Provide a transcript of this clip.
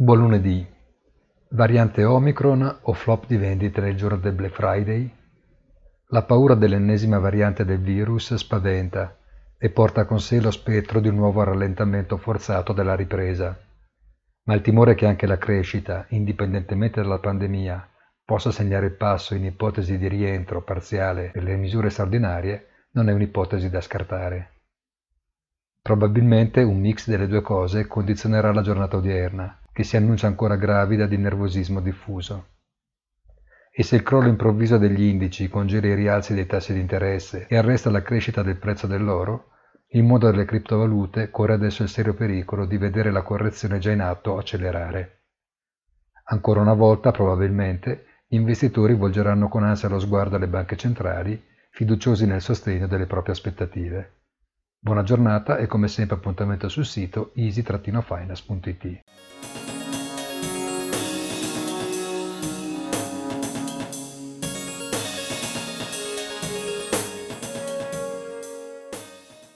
Buon lunedì. Variante Omicron o flop di vendite nel giorno del Black Friday? La paura dell'ennesima variante del virus spaventa e porta con sé lo spettro di un nuovo rallentamento forzato della ripresa. Ma il timore che anche la crescita, indipendentemente dalla pandemia, possa segnare il passo in ipotesi di rientro parziale delle misure straordinarie non è un'ipotesi da scartare. Probabilmente un mix delle due cose condizionerà la giornata odierna, che si annuncia ancora gravida di nervosismo diffuso. E se il crollo improvviso degli indici congela i rialzi dei tassi di interesse e arresta la crescita del prezzo dell'oro, il mondo delle criptovalute corre adesso il serio pericolo di vedere la correzione già in atto accelerare. Ancora una volta, probabilmente, gli investitori volgeranno con ansia lo sguardo alle banche centrali, fiduciosi nel sostegno delle proprie aspettative. Buona giornata e come sempre appuntamento sul sito easy-finance.it.